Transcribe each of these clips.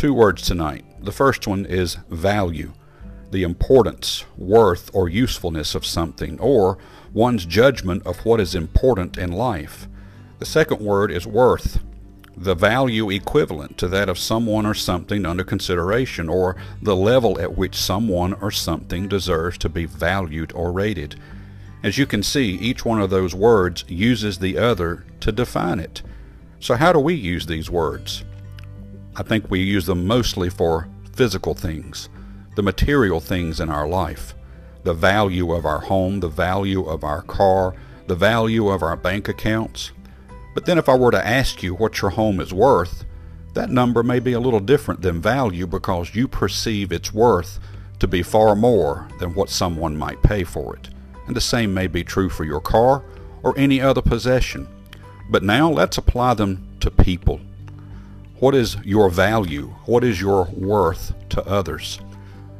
Two words tonight. The first one is value, the importance, worth, or usefulness of something, or one's judgment of what is important in life. The second word is worth, the value equivalent to that of someone or something under consideration, or the level at which someone or something deserves to be valued or rated. As you can see, each one of those words uses the other to define it. So, how do we use these words? I think we use them mostly for physical things, the material things in our life, the value of our home, the value of our car, the value of our bank accounts. But then, if I were to ask you what your home is worth, that number may be a little different than value because you perceive its worth to be far more than what someone might pay for it and the same may be true for your car or any other possession. But now let's apply them to people. What is your value? What is your worth to others?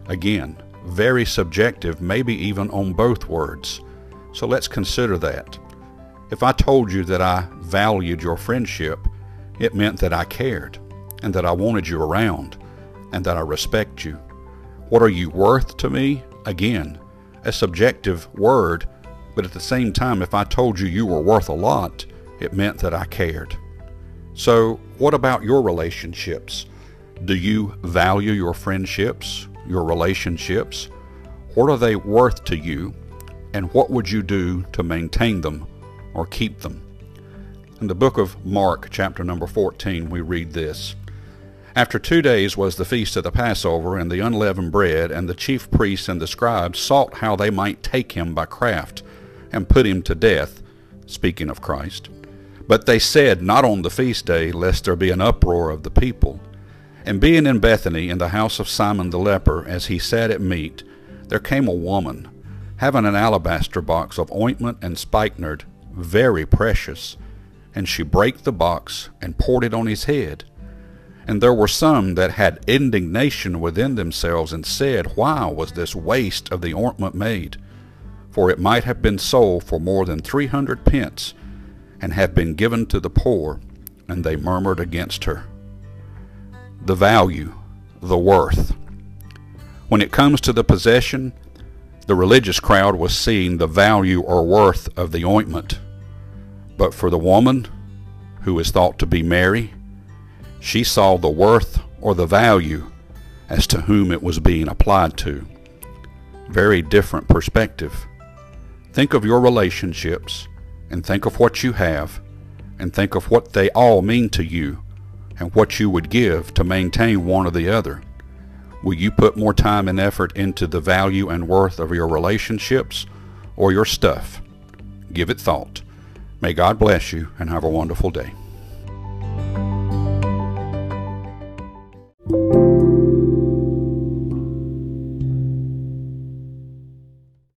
Again, very subjective, maybe even on both words. So let's consider that. If I told you that I valued your friendship, it meant that I cared and that I wanted you around and that I respect you. What are you worth to me? Again, a subjective word, but at the same time, if I told you you were worth a lot, it meant that I cared. So, what about your relationships? Do you value your friendships, your relationships? What are they worth to you? And what would you do to maintain them or keep them? In the book of Mark, chapter number 14, we read this. After two days was the feast of the Passover and the unleavened bread, and the chief priests and the scribes sought how they might take him by craft and put him to death, speaking of Christ. But they said, Not on the feast day, lest there be an uproar of the people. And being in Bethany, in the house of Simon the leper, as he sat at meat, there came a woman, having an alabaster box of ointment and spikenard, very precious. And she brake the box, and poured it on his head and there were some that had indignation within themselves, and said, Why was this waste of the ointment made? For it might have been sold for more than three hundred pence, and have been given to the poor. And they murmured against her. The value, the worth. When it comes to the possession, the religious crowd was seeing the value or worth of the ointment. But for the woman, who is thought to be Mary, she saw the worth or the value as to whom it was being applied to. Very different perspective. Think of your relationships and think of what you have and think of what they all mean to you and what you would give to maintain one or the other. Will you put more time and effort into the value and worth of your relationships or your stuff? Give it thought. May God bless you and have a wonderful day.